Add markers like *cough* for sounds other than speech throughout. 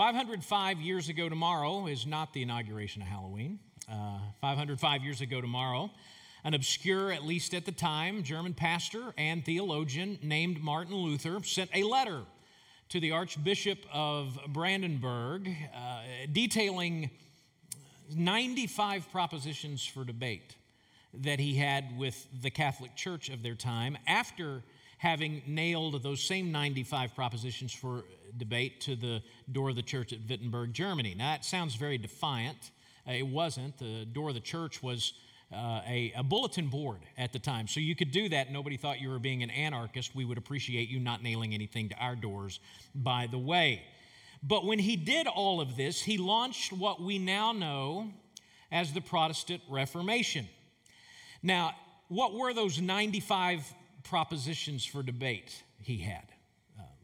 505 years ago tomorrow is not the inauguration of Halloween. Uh, 505 years ago tomorrow, an obscure, at least at the time, German pastor and theologian named Martin Luther sent a letter to the Archbishop of Brandenburg uh, detailing 95 propositions for debate that he had with the Catholic Church of their time after having nailed those same 95 propositions for debate to the door of the church at Wittenberg, Germany. Now, that sounds very defiant. Uh, it wasn't. The door of the church was uh, a, a, bulletin board at the time. So you could do that. Nobody thought you were being an anarchist. We would appreciate you not nailing anything to our doors, by the way. But when he did all of this, he launched what we now know as the Protestant Reformation. Now, what were those 95 propositions for debate he had?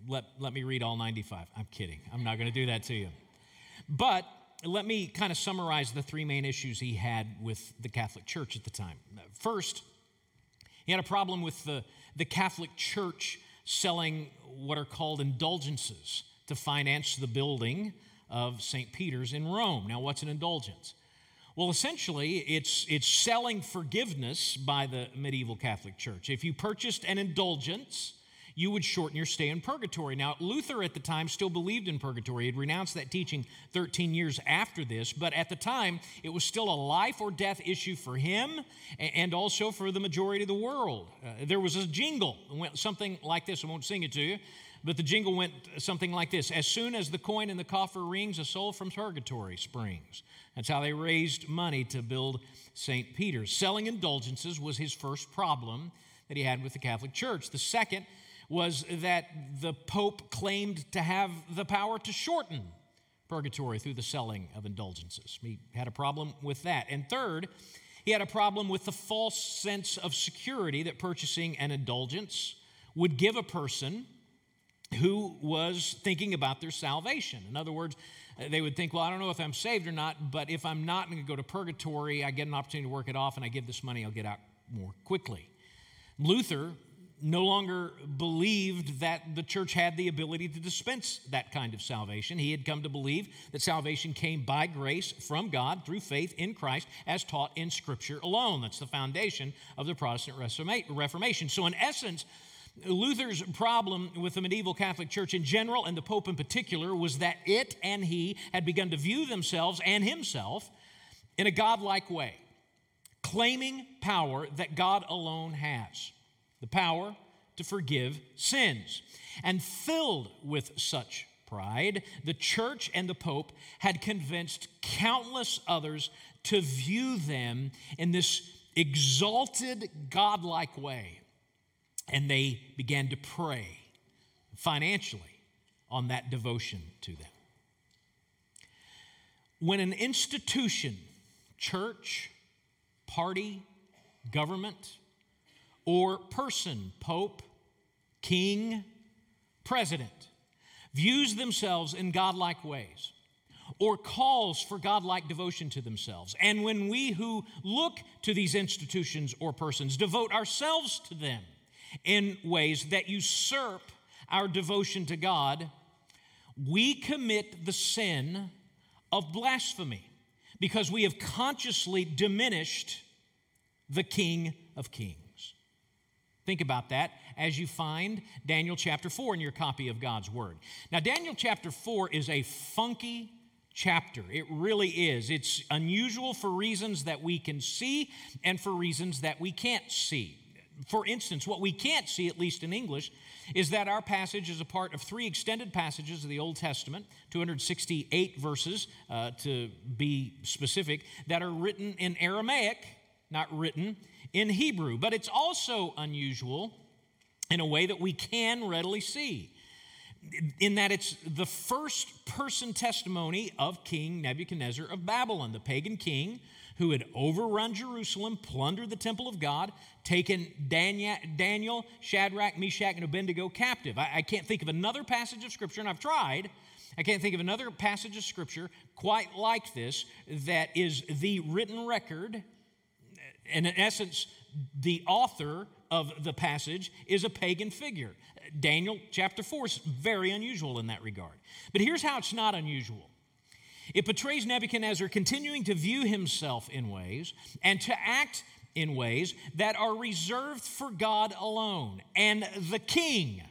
Let, let me read all 95. I'm kidding. I'm not going to do that to you. But let me kind of summarize the three main issues he had with the Catholic Church at the time. First, he had a problem with the, the Catholic Church selling what are called indulgences to finance the building of St. Peter's in Rome. Now, what's an indulgence? Well, essentially, it's, it's selling forgiveness by the medieval Catholic Church. If you purchased an indulgence, you would shorten your stay in purgatory. Now, Luther at the time still believed in purgatory. He had renounced that teaching 13 years after this, but at the time, it was still a life or death issue for him and also for the majority of the world. Uh, there was a jingle, something like this. I won't sing it to you, but the jingle went something like this As soon as the coin in the coffer rings, a soul from purgatory springs. That's how they raised money to build St. Peter's. Selling indulgences was his first problem that he had with the Catholic Church. The second was that the Pope claimed to have the power to shorten purgatory through the selling of indulgences. He had a problem with that. And third, he had a problem with the false sense of security that purchasing an indulgence would give a person who was thinking about their salvation. In other words, they would think, well, I don't know if I'm saved or not, but if I'm not going to go to purgatory, I get an opportunity to work it off and I give this money, I'll get out more quickly. Luther no longer believed that the church had the ability to dispense that kind of salvation. He had come to believe that salvation came by grace from God through faith in Christ as taught in Scripture alone. That's the foundation of the Protestant Reformation. So, in essence, Luther's problem with the medieval Catholic Church in general and the Pope in particular was that it and he had begun to view themselves and himself in a godlike way, claiming power that God alone has the power to forgive sins. And filled with such pride, the church and the pope had convinced countless others to view them in this exalted, godlike way. And they began to prey financially on that devotion to them. When an institution, church, party, government, or person, pope, king, president, views themselves in godlike ways or calls for godlike devotion to themselves. And when we who look to these institutions or persons devote ourselves to them in ways that usurp our devotion to God, we commit the sin of blasphemy because we have consciously diminished the King of Kings. Think about that as you find Daniel chapter 4 in your copy of God's Word. Now, Daniel chapter 4 is a funky chapter. It really is. It's unusual for reasons that we can see and for reasons that we can't see. For instance, what we can't see, at least in English, is that our passage is a part of three extended passages of the Old Testament, 268 verses uh, to be specific, that are written in Aramaic, not written in Hebrew. But it's also unusual in a way that we can readily see, in that it's the first person testimony of King Nebuchadnezzar of Babylon, the pagan king who had overrun Jerusalem, plundered the temple of God, taken Daniel, Shadrach, Meshach, and Abednego captive. I, can't think of another passage of Scripture, and I've tried. I can't think of another passage of Scripture quite like this that is the written record and in essence, the author of the passage is a pagan figure. Daniel chapter 4 is very unusual in that regard. But here's how it's not unusual it portrays Nebuchadnezzar continuing to view himself in ways and to act in ways that are reserved for God alone. And the king,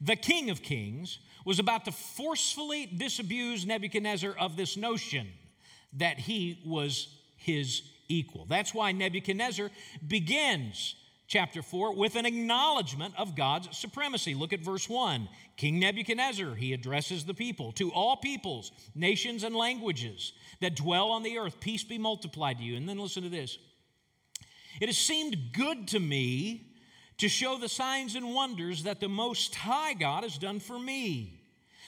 the king of kings, was about to forcefully disabuse Nebuchadnezzar of this notion that he was his equal. That's why Nebuchadnezzar begins chapter 4 with an acknowledgement of God's supremacy. Look at verse 1. King Nebuchadnezzar, he addresses the people to all peoples, nations, and languages that dwell on the earth, peace be multiplied to you. And then listen to this It has seemed good to me to show the signs and wonders that the Most High God has done for me.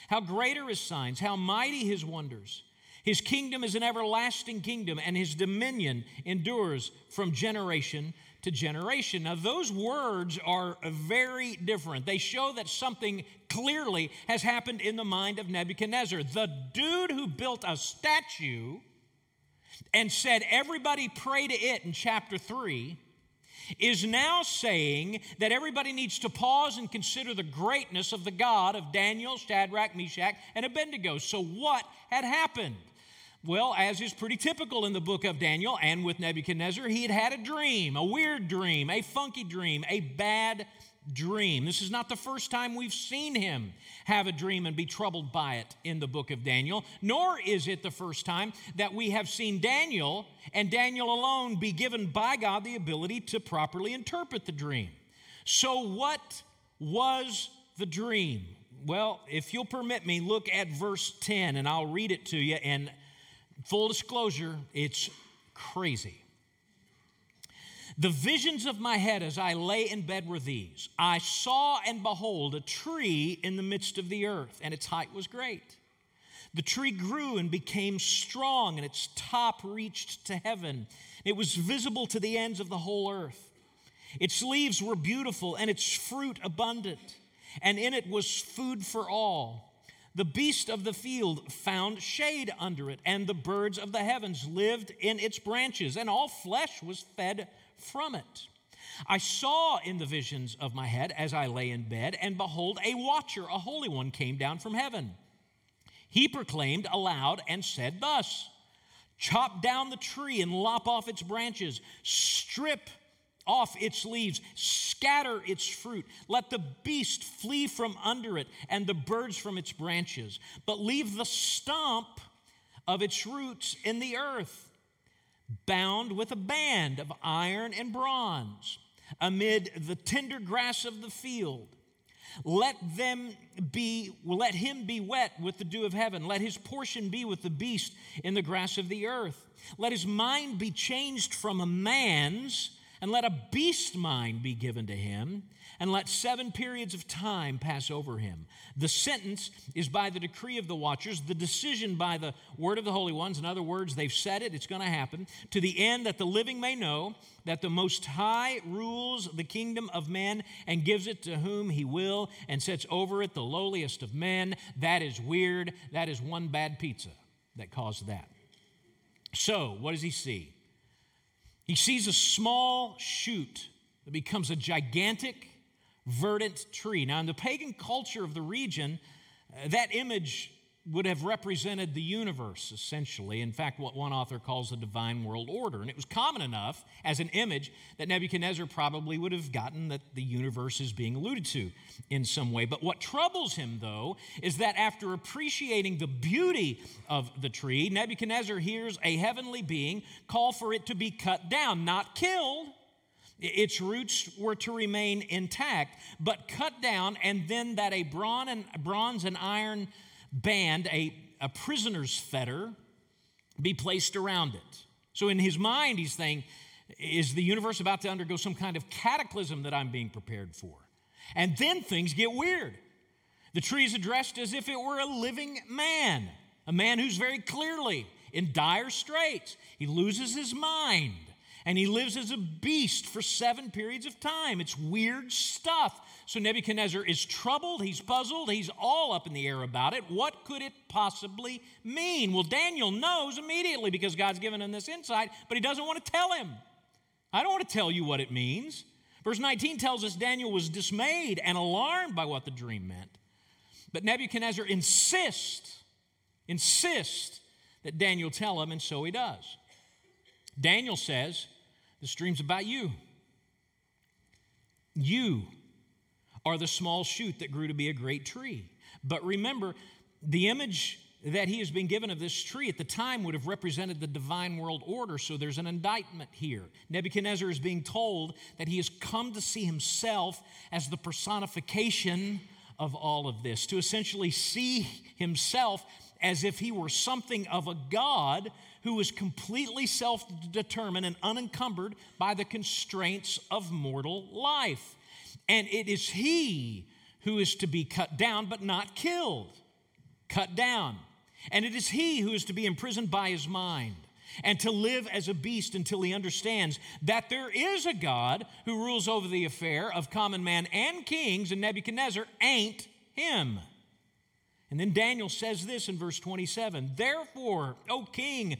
How great are his signs, how mighty his wonders. His kingdom is an everlasting kingdom, and his dominion endures from generation to generation. Now, those words are very different. They show that something clearly has happened in the mind of Nebuchadnezzar. The dude who built a statue and said, Everybody pray to it in chapter 3 is now saying that everybody needs to pause and consider the greatness of the God of Daniel, Shadrach, Meshach, and Abednego. So, what had happened? Well, as is pretty typical in the book of Daniel and with Nebuchadnezzar, he had had a dream, a weird dream, a funky dream, a bad dream. This is not the first time we've seen him have a dream and be troubled by it in the book of Daniel, nor is it the first time that we have seen Daniel and Daniel alone be given by God the ability to properly interpret the dream. So, what was the dream? Well, if you'll permit me, look at verse 10 and I'll read it to you. And Full disclosure, it's crazy. The visions of my head as I lay in bed were these I saw and behold a tree in the midst of the earth, and its height was great. The tree grew and became strong, and its top reached to heaven. It was visible to the ends of the whole earth. Its leaves were beautiful, and its fruit abundant, and in it was food for all. The beast of the field found shade under it, and the birds of the heavens lived in its branches, and all flesh was fed from it. I saw in the visions of my head as I lay in bed, and behold, a watcher, a holy one, came down from heaven. He proclaimed aloud and said thus Chop down the tree and lop off its branches, strip off its leaves, scatter its fruit. Let the beast flee from under it and the birds from its branches, but leave the stump of its roots in the earth, bound with a band of iron and bronze amid the tender grass of the field. Let them be, let him be wet with the dew of heaven. Let his portion be with the beast in the grass of the earth. Let his mind be changed from a man's and let a beast mind be given to him, and let seven periods of time pass over him. The sentence is by the decree of the watchers, the decision by the word of the holy ones. In other words, they've said it, it's going to happen, to the end that the living may know that the Most High rules the kingdom of men and gives it to whom he will and sets over it the lowliest of men. That is weird. That is one bad pizza that caused that. So, what does he see? He sees a small shoot that becomes a gigantic, verdant tree. Now, in the pagan culture of the region, uh, that image would have represented the universe, essentially. In fact, what one author calls the divine world order. And it was common enough as an image that Nebuchadnezzar probably would have gotten that the universe is being alluded to in some way. But what troubles him, though, is that after appreciating the beauty of the tree, Nebuchadnezzar hears a heavenly being call for it to be cut down, not killed. Its roots were to remain intact, but cut down, and then that a bronze and iron band, a, a prisoner's fetter, be placed around it. So in his mind, he's saying, Is the universe about to undergo some kind of cataclysm that I'm being prepared for? And then things get weird. The tree is addressed as if it were a living man, a man who's very clearly in dire straits. He loses his mind and he lives as a beast for seven periods of time. It's weird stuff. So Nebuchadnezzar is troubled, he's puzzled, he's all up in the air about it. What could it possibly mean? Well, Daniel knows immediately because God's given him this insight, but he doesn't want to tell him. I don't want to tell you what it means. Verse 19 tells us Daniel was dismayed and alarmed by what the dream meant. But Nebuchadnezzar insists, insists that Daniel tell him, and so he does. Daniel says, This dream's about you. You are the small shoot that grew to be a great tree. But remember, the image that he has been given of this tree at the time would have represented the divine world order. So there's an indictment here. Nebuchadnezzar is being told that he has come to see himself as the personification of all of this, to essentially see himself as if he were something of a God who was completely self determined and unencumbered by the constraints of mortal life. And it is he who is to be cut down but not killed. Cut down. And it is he who is to be imprisoned by his mind and to live as a beast until he understands that there is a God who rules over the affair of common man and kings, and Nebuchadnezzar ain't him. And then Daniel says this in verse 27 Therefore, O king,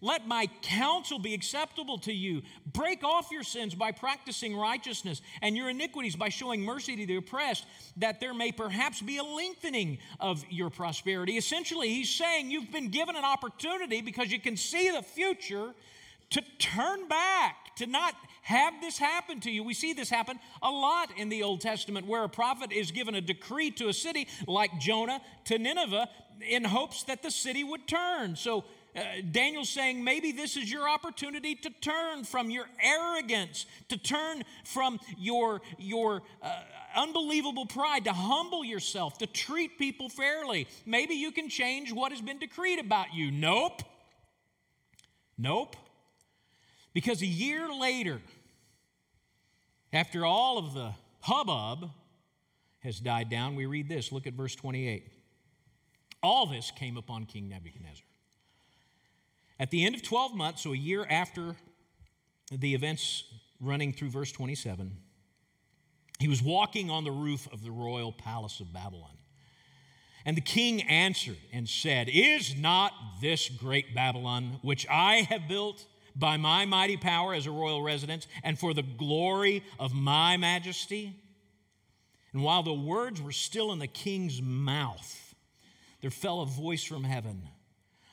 let my counsel be acceptable to you. Break off your sins by practicing righteousness and your iniquities by showing mercy to the oppressed, that there may perhaps be a lengthening of your prosperity. Essentially, he's saying you've been given an opportunity because you can see the future to turn back, to not have this happen to you. We see this happen a lot in the Old Testament where a prophet is given a decree to a city like Jonah to Nineveh in hopes that the city would turn. So uh, Daniel's saying maybe this is your opportunity to turn from your arrogance, to turn from your, your uh, unbelievable pride, to humble yourself, to treat people fairly. Maybe you can change what has been decreed about you. Nope. Nope. Because a year later, after all of the hubbub has died down, we read this. Look at verse 28. All this came upon King Nebuchadnezzar. At the end of 12 months, so a year after the events running through verse 27, he was walking on the roof of the royal palace of Babylon. And the king answered and said, Is not this great Babylon, which I have built by my mighty power as a royal residence and for the glory of my majesty? And while the words were still in the king's mouth, there fell a voice from heaven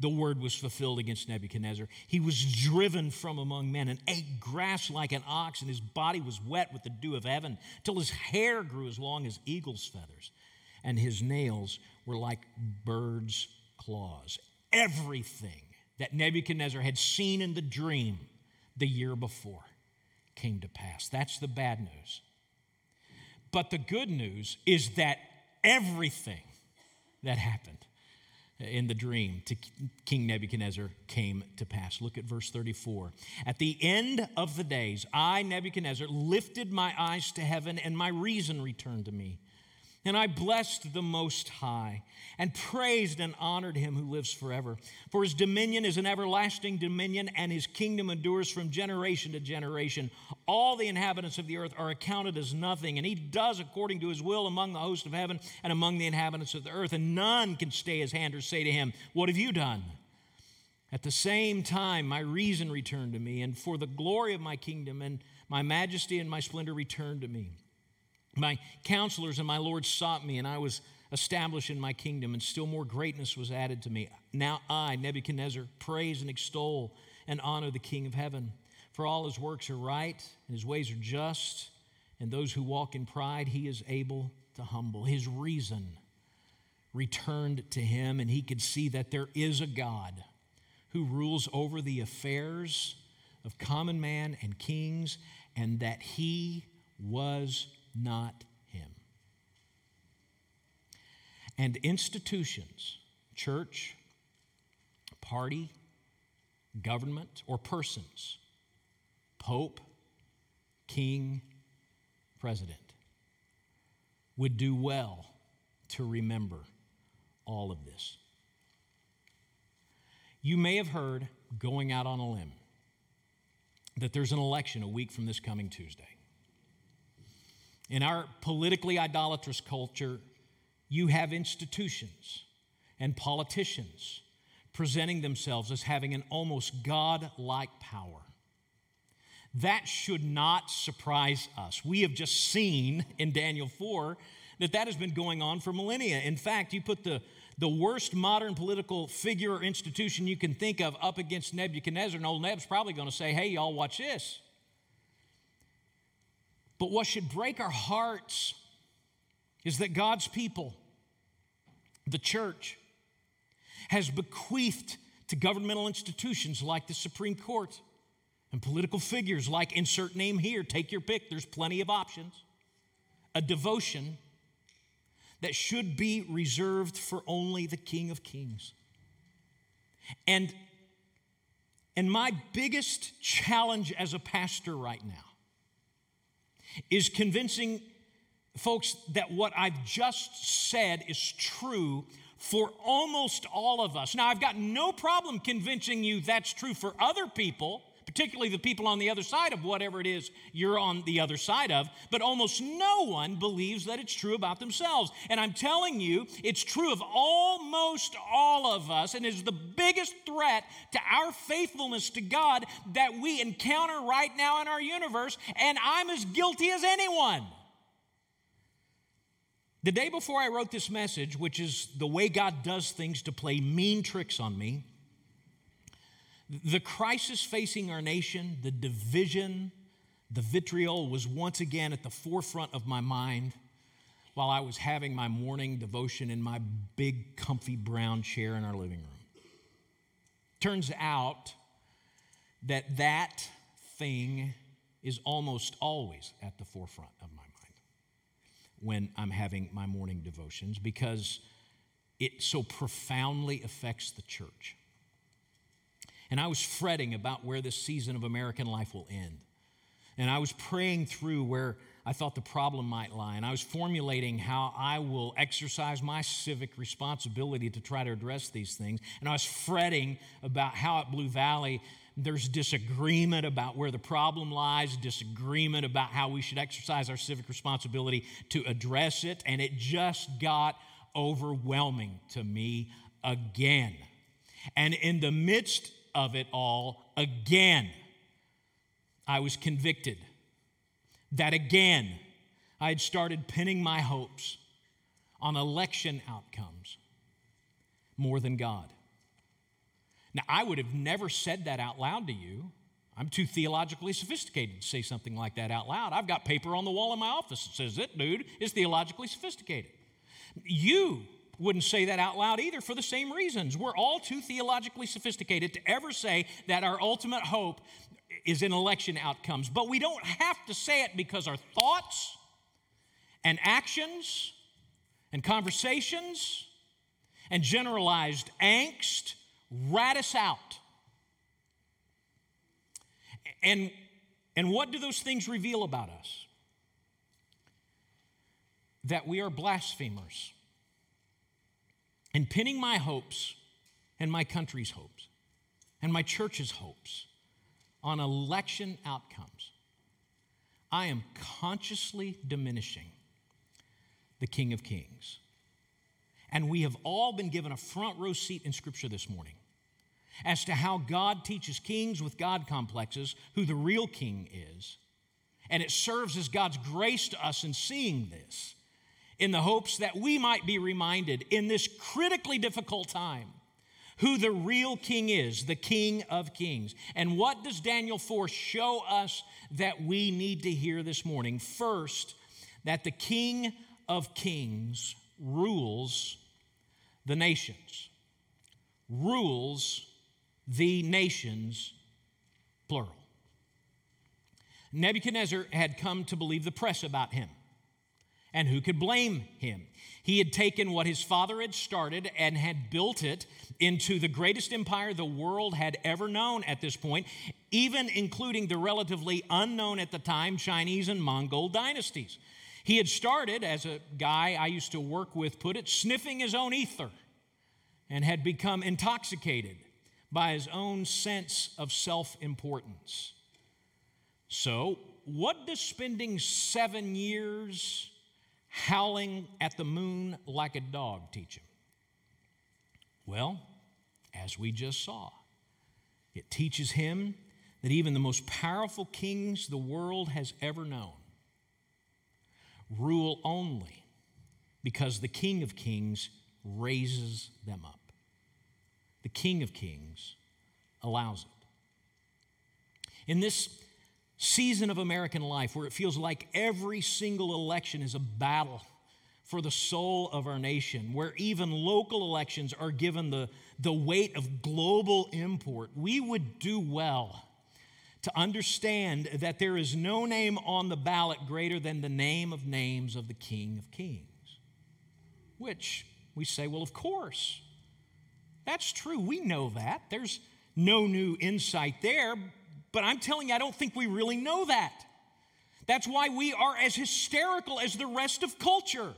the word was fulfilled against Nebuchadnezzar. He was driven from among men and ate grass like an ox, and his body was wet with the dew of heaven, till his hair grew as long as eagle's feathers, and his nails were like birds' claws. Everything that Nebuchadnezzar had seen in the dream the year before came to pass. That's the bad news. But the good news is that everything that happened in the dream to King Nebuchadnezzar came to pass. Look at verse 34. At the end of the days, I, Nebuchadnezzar, lifted my eyes to heaven, and my reason returned to me. And I blessed the Most High and praised and honored him who lives forever. For his dominion is an everlasting dominion, and his kingdom endures from generation to generation. All the inhabitants of the earth are accounted as nothing, and he does according to his will among the host of heaven and among the inhabitants of the earth. And none can stay his hand or say to him, What have you done? At the same time, my reason returned to me, and for the glory of my kingdom, and my majesty and my splendor returned to me. My counselors and my Lord sought me, and I was established in my kingdom, and still more greatness was added to me. Now I, Nebuchadnezzar, praise and extol and honor the King of heaven. For all his works are right, and his ways are just, and those who walk in pride he is able to humble. His reason returned to him, and he could see that there is a God who rules over the affairs of common man and kings, and that he was not him. And institutions, church, party, government, or persons, pope, king, president, would do well to remember all of this. You may have heard, going out on a limb, that there's an election a week from this coming Tuesday. In our politically idolatrous culture, you have institutions and politicians presenting themselves as having an almost God like power. That should not surprise us. We have just seen in Daniel 4 that that has been going on for millennia. In fact, you put the, the worst modern political figure or institution you can think of up against Nebuchadnezzar, and old Neb's probably going to say, hey, y'all, watch this. But what should break our hearts is that God's people, the church, has bequeathed to governmental institutions like the Supreme Court and political figures like insert name here, take your pick, there's plenty of options, a devotion that should be reserved for only the King of Kings. And, and my biggest challenge as a pastor right now is convincing folks that what I've just said is true for almost all of us. Now, I've got no problem convincing you that's true for other people, particularly the people on the other side of whatever it is you're on the other side of, but almost no one believes that it's true about themselves. And I'm telling you, it's true of almost all of us, and is the biggest threat to our faithfulness to God that we encounter right now in our universe, and I'm as guilty as anyone. The day before I wrote this message, which is the way God does things to play mean tricks on me, the crisis facing our nation, the division, the vitriol was once again at the forefront of my mind while I was having my morning devotion in my big, comfy brown chair in our living room. Turns out that that thing is almost always at the forefront of my mind when I'm having my morning devotions because it so profoundly affects the church. And I was fretting about where this season of American life will end. And I was praying through where I thought the problem might lie. And I was formulating how I will exercise my civic responsibility to try to address these things. And I was fretting about how at Blue Valley there's disagreement about where the problem lies, disagreement about how we should exercise our civic responsibility to address it, and it just got overwhelming to me again. And in the midst of it all, again, I was convicted that again, I had started pinning my hopes on election outcomes more than God. Now, I would have never said that out loud to you. I'm too theologically sophisticated to say something like that out loud. I've got paper on the wall in my office that says it, dude, is theologically sophisticated. You wouldn't say that out loud either for the same reasons. We're all too theologically sophisticated to ever say that our ultimate hope is in election outcomes. But we don't have to say it because our thoughts and actions and conversations and generalized angst rat us out. And, and what do those things reveal about us? That we are blasphemers. And pinning my hopes and my country's hopes and my church's hopes on election outcomes, I am consciously diminishing the King of Kings. And we have all been given a front row seat in Scripture this morning as to how God teaches kings with God complexes who the real king is. And it serves as God's grace to us in seeing this, in the hopes that we might be reminded in this critically difficult time who the real king is, the king of kings. And what does Daniel 4 show us that we need to hear this morning? First, that the king of kings rules the nations, rules the nations, plural. Nebuchadnezzar had come to believe the press about him. And who could blame him? He had taken what his father had started and had built it into the greatest empire the world had ever known at this point, even including the relatively unknown at the time Chinese and Mongol dynasties. He had started, as a guy I used to work with put it, sniffing his own ether and had become intoxicated by his own sense of self importance. So, what does spending seven years howling at the moon like a dog teach him? Well, as we just saw, it teaches him that even the most powerful kings the world has ever known rule only because the King of Kings raises them up. The King of Kings allows it. In this season of American life where it feels like every single election is a battle for the soul of our nation, where even local elections are given the, the weight of global import, we would do well to understand that there is no name on the ballot greater than the name of names of the King of Kings. Which we say, well, of course. That's true. We know that. There's no new insight there. But I'm telling you, I don't think we really know that. That's why we are as hysterical as the rest of culture,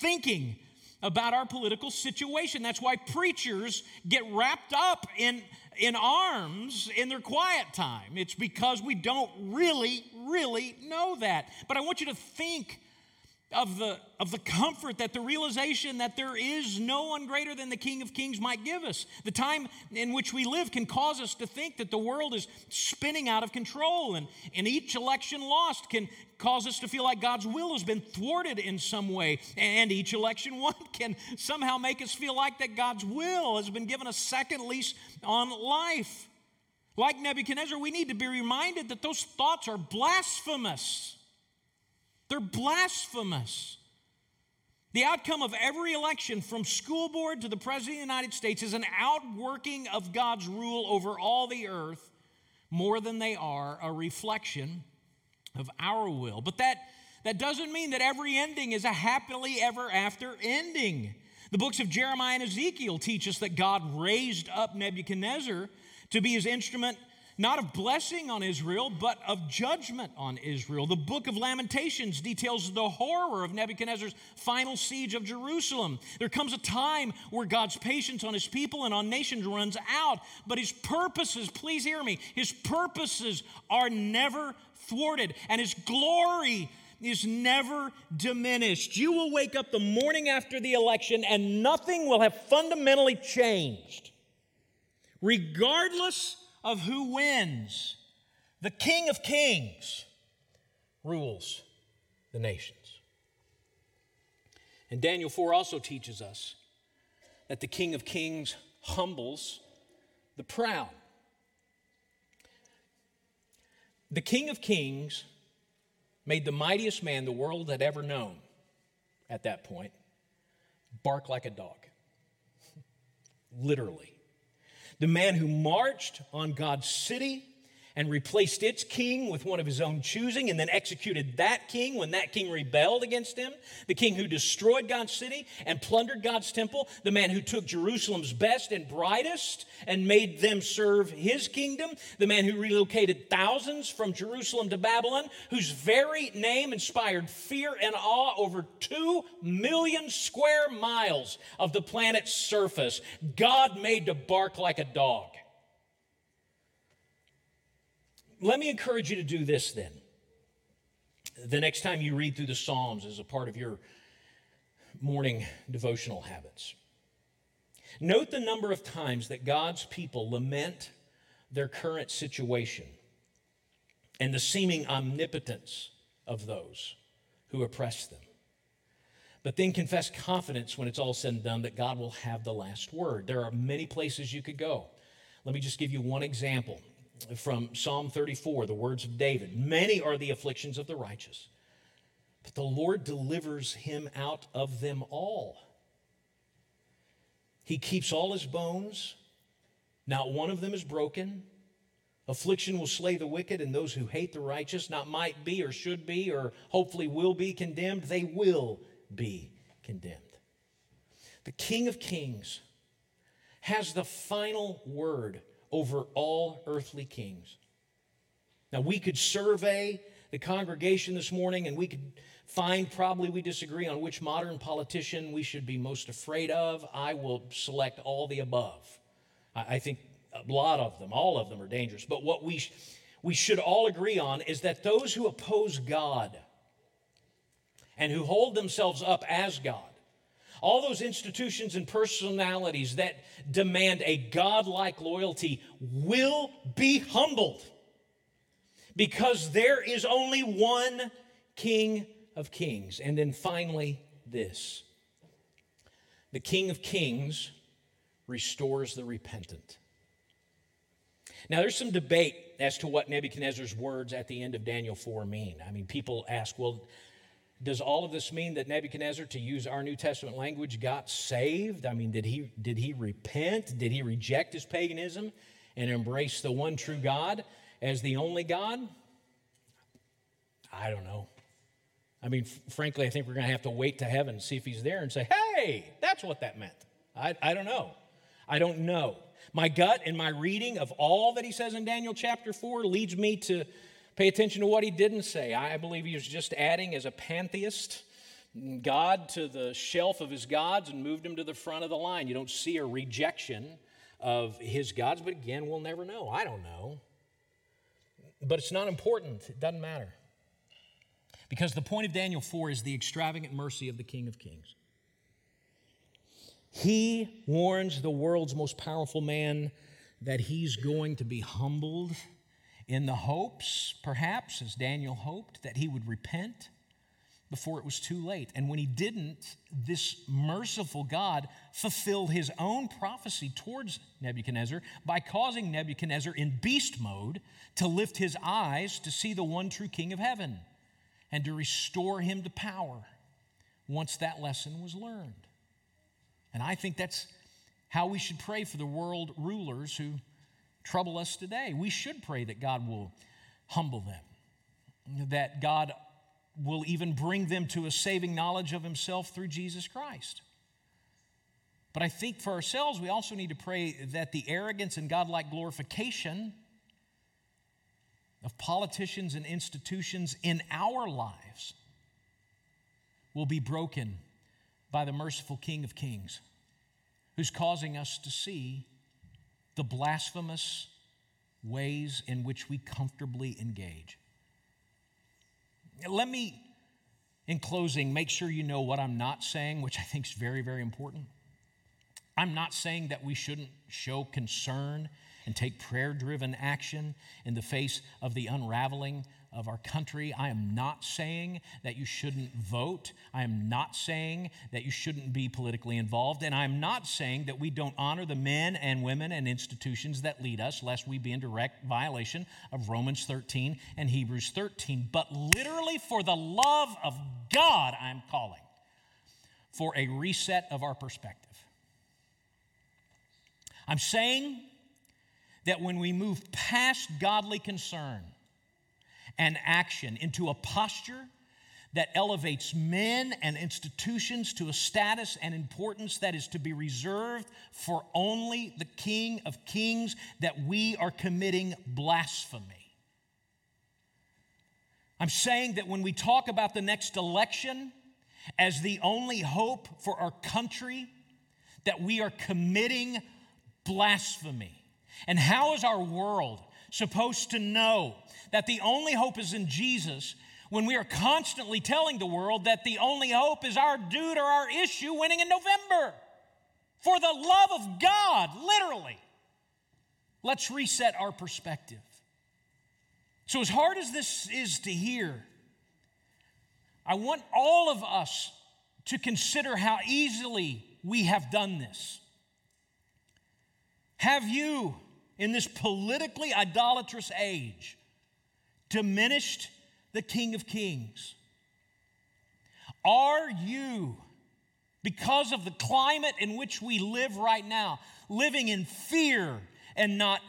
thinking about our political situation. That's why preachers get wrapped up in in arms in their quiet time. It's because we don't really, really know that. But I want you to think of the, of the comfort that the realization that there is no one greater than the King of Kings might give us. The time in which we live can cause us to think that the world is spinning out of control, and, and each election lost can cause us to feel like God's will has been thwarted in some way, and each election *laughs* won can somehow make us feel like that God's will has been given a second lease on life. Like Nebuchadnezzar, we need to be reminded that those thoughts are blasphemous. They're blasphemous. The outcome of every election, from school board to the President of the United States, is an outworking of God's rule over all the earth more than they are a reflection of our will. But that, that doesn't mean that every ending is a happily ever after ending. The books of Jeremiah and Ezekiel teach us that God raised up Nebuchadnezzar to be his instrument not of blessing on Israel, but of judgment on Israel. The book of Lamentations details the horror of Nebuchadnezzar's final siege of Jerusalem. There comes a time where God's patience on his people and on nations runs out, but his purposes, please hear me, his purposes are never thwarted, and his glory is never diminished. You will wake up the morning after the election and nothing will have fundamentally changed. Regardless of who wins. The King of Kings rules the nations. And Daniel 4 also teaches us that the King of Kings humbles the proud. The King of Kings made the mightiest man the world had ever known at that point bark like a dog. *laughs* Literally the man who marched on God's city and replaced its king with one of his own choosing and then executed that king when that king rebelled against him, the king who destroyed God's city and plundered God's temple, the man who took Jerusalem's best and brightest and made them serve his kingdom, the man who relocated thousands from Jerusalem to Babylon, whose very name inspired fear and awe over 2 million square miles of the planet's surface. God made to bark like a dog. Let me encourage you to do this then. The next time you read through the Psalms as a part of your morning devotional habits, note the number of times that God's people lament their current situation and the seeming omnipotence of those who oppress them. But then confess confidence when it's all said and done that God will have the last word. There are many places you could go. Let me just give you one example from Psalm 34, the words of David Many are the afflictions of the righteous, but the Lord delivers him out of them all. He keeps all his bones, not one of them is broken. Affliction will slay the wicked, and those who hate the righteous, not might be or should be or hopefully will be condemned, they will be condemned. The King of Kings has the final word over all earthly kings. Now, we could survey the congregation this morning and we could find probably we disagree on which modern politician we should be most afraid of, I will select all the above. I think a lot of them, all of them are dangerous. But what we, we should all agree on is that those who oppose God and who hold themselves up as God, all those institutions and personalities that demand a godlike loyalty will be humbled because there is only one King of Kings. And then finally, this the King of Kings restores the repentant. Now, there's some debate as to what Nebuchadnezzar's words at the end of Daniel 4 mean. I mean, people ask, well, does all of this mean that Nebuchadnezzar, to use our New Testament language, got saved? I mean, did he, did he repent? Did he reject his paganism and embrace the one true God as the only God? I don't know. I mean, f- frankly, I think we're going to have to wait to heaven and see if he's there and say, hey, that's what that meant. I, I don't know. I don't know. My gut and my reading of all that he says in Daniel chapter 4 leads me to pay attention to what he didn't say. I believe he was just adding as a pantheist God to the shelf of his gods and moved him to the front of the line. You don't see a rejection of his gods, but again, we'll never know. I don't know. But it's not important, it doesn't matter. Because the point of Daniel 4 is the extravagant mercy of the King of Kings. He warns the world's most powerful man that he's going to be humbled in the hopes, perhaps, as Daniel hoped, that he would repent before it was too late. And when he didn't, this merciful God fulfilled his own prophecy towards Nebuchadnezzar by causing Nebuchadnezzar in beast mode to lift his eyes to see the one true King of heaven and to restore him to power once that lesson was learned. And I think that's how we should pray for the world rulers who trouble us today. We should pray that God will humble them, that God will even bring them to a saving knowledge of Himself through Jesus Christ. But I think for ourselves, we also need to pray that the arrogance and godlike glorification of politicians and institutions in our lives will be broken by the merciful King of Kings, who's causing us to see the blasphemous ways in which we comfortably engage. Let me, in closing, make sure you know what I'm not saying, which I think is very, very important. I'm not saying that we shouldn't show concern and take prayer driven action in the face of the unraveling of our country. I am not saying that you shouldn't vote. I am not saying that you shouldn't be politically involved. And I'm not saying that we don't honor the men and women and institutions that lead us, lest we be in direct violation of Romans 13 and Hebrews 13. But literally, for the love of God, I'm calling for a reset of our perspective. I'm saying that when we move past godly concern and action into a posture that elevates men and institutions to a status and importance that is to be reserved for only the King of Kings, that we are committing blasphemy. I'm saying that when we talk about the next election as the only hope for our country, that we are committing blasphemy. And how is our world supposed to know that the only hope is in Jesus when we are constantly telling the world that the only hope is our dude or our issue winning in November? For the love of God, literally. Let's reset our perspective. So, as hard as this is to hear, I want all of us to consider how easily we have done this. Have you, in this politically idolatrous age, diminished the King of Kings? Are you, because of the climate in which we live right now, living in fear and not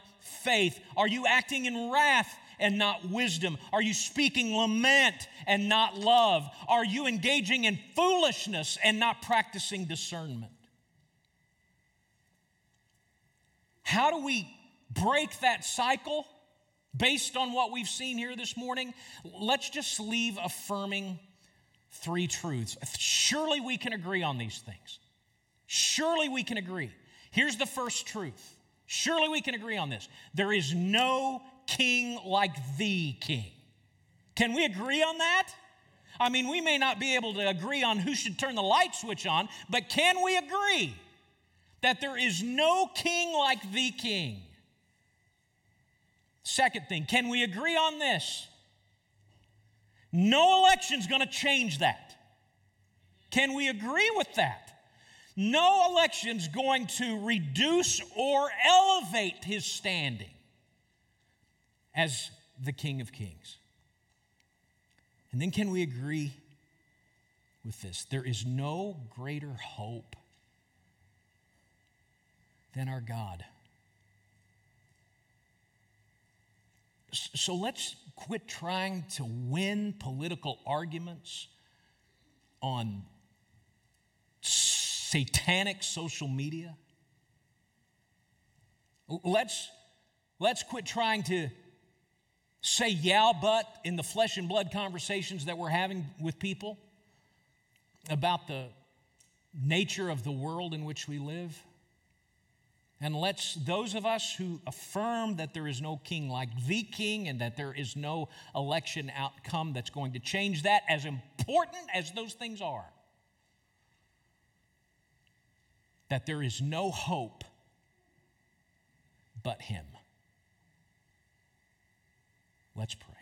faith? Are you acting in wrath and not wisdom? Are you speaking lament and not love? Are you engaging in foolishness and not practicing discernment? How do we break that cycle? based on what we've seen here this morning, let's just leave affirming three truths. Surely we can agree on these things. Surely we can agree. Here's the first truth. Surely we can agree on this. There is no king like the king. Can we agree on that? I mean, we may not be able to agree on who should turn the light switch on, but can we agree that there is no king like the king? Second thing, can we agree on this? No election's going to change that. Can we agree with that? No election's going to reduce or elevate his standing as the King of Kings. And then can we agree with this? There is no greater hope than our God. So let's quit trying to win political arguments on satanic social media. Let's, let's quit trying to say yeah, but in the flesh and blood conversations that we're having with people about the nature of the world in which we live. And let's, those of us who affirm that there is no king like the king and that there is no election outcome that's going to change that, as important as those things are, that there is no hope but him. Let's pray.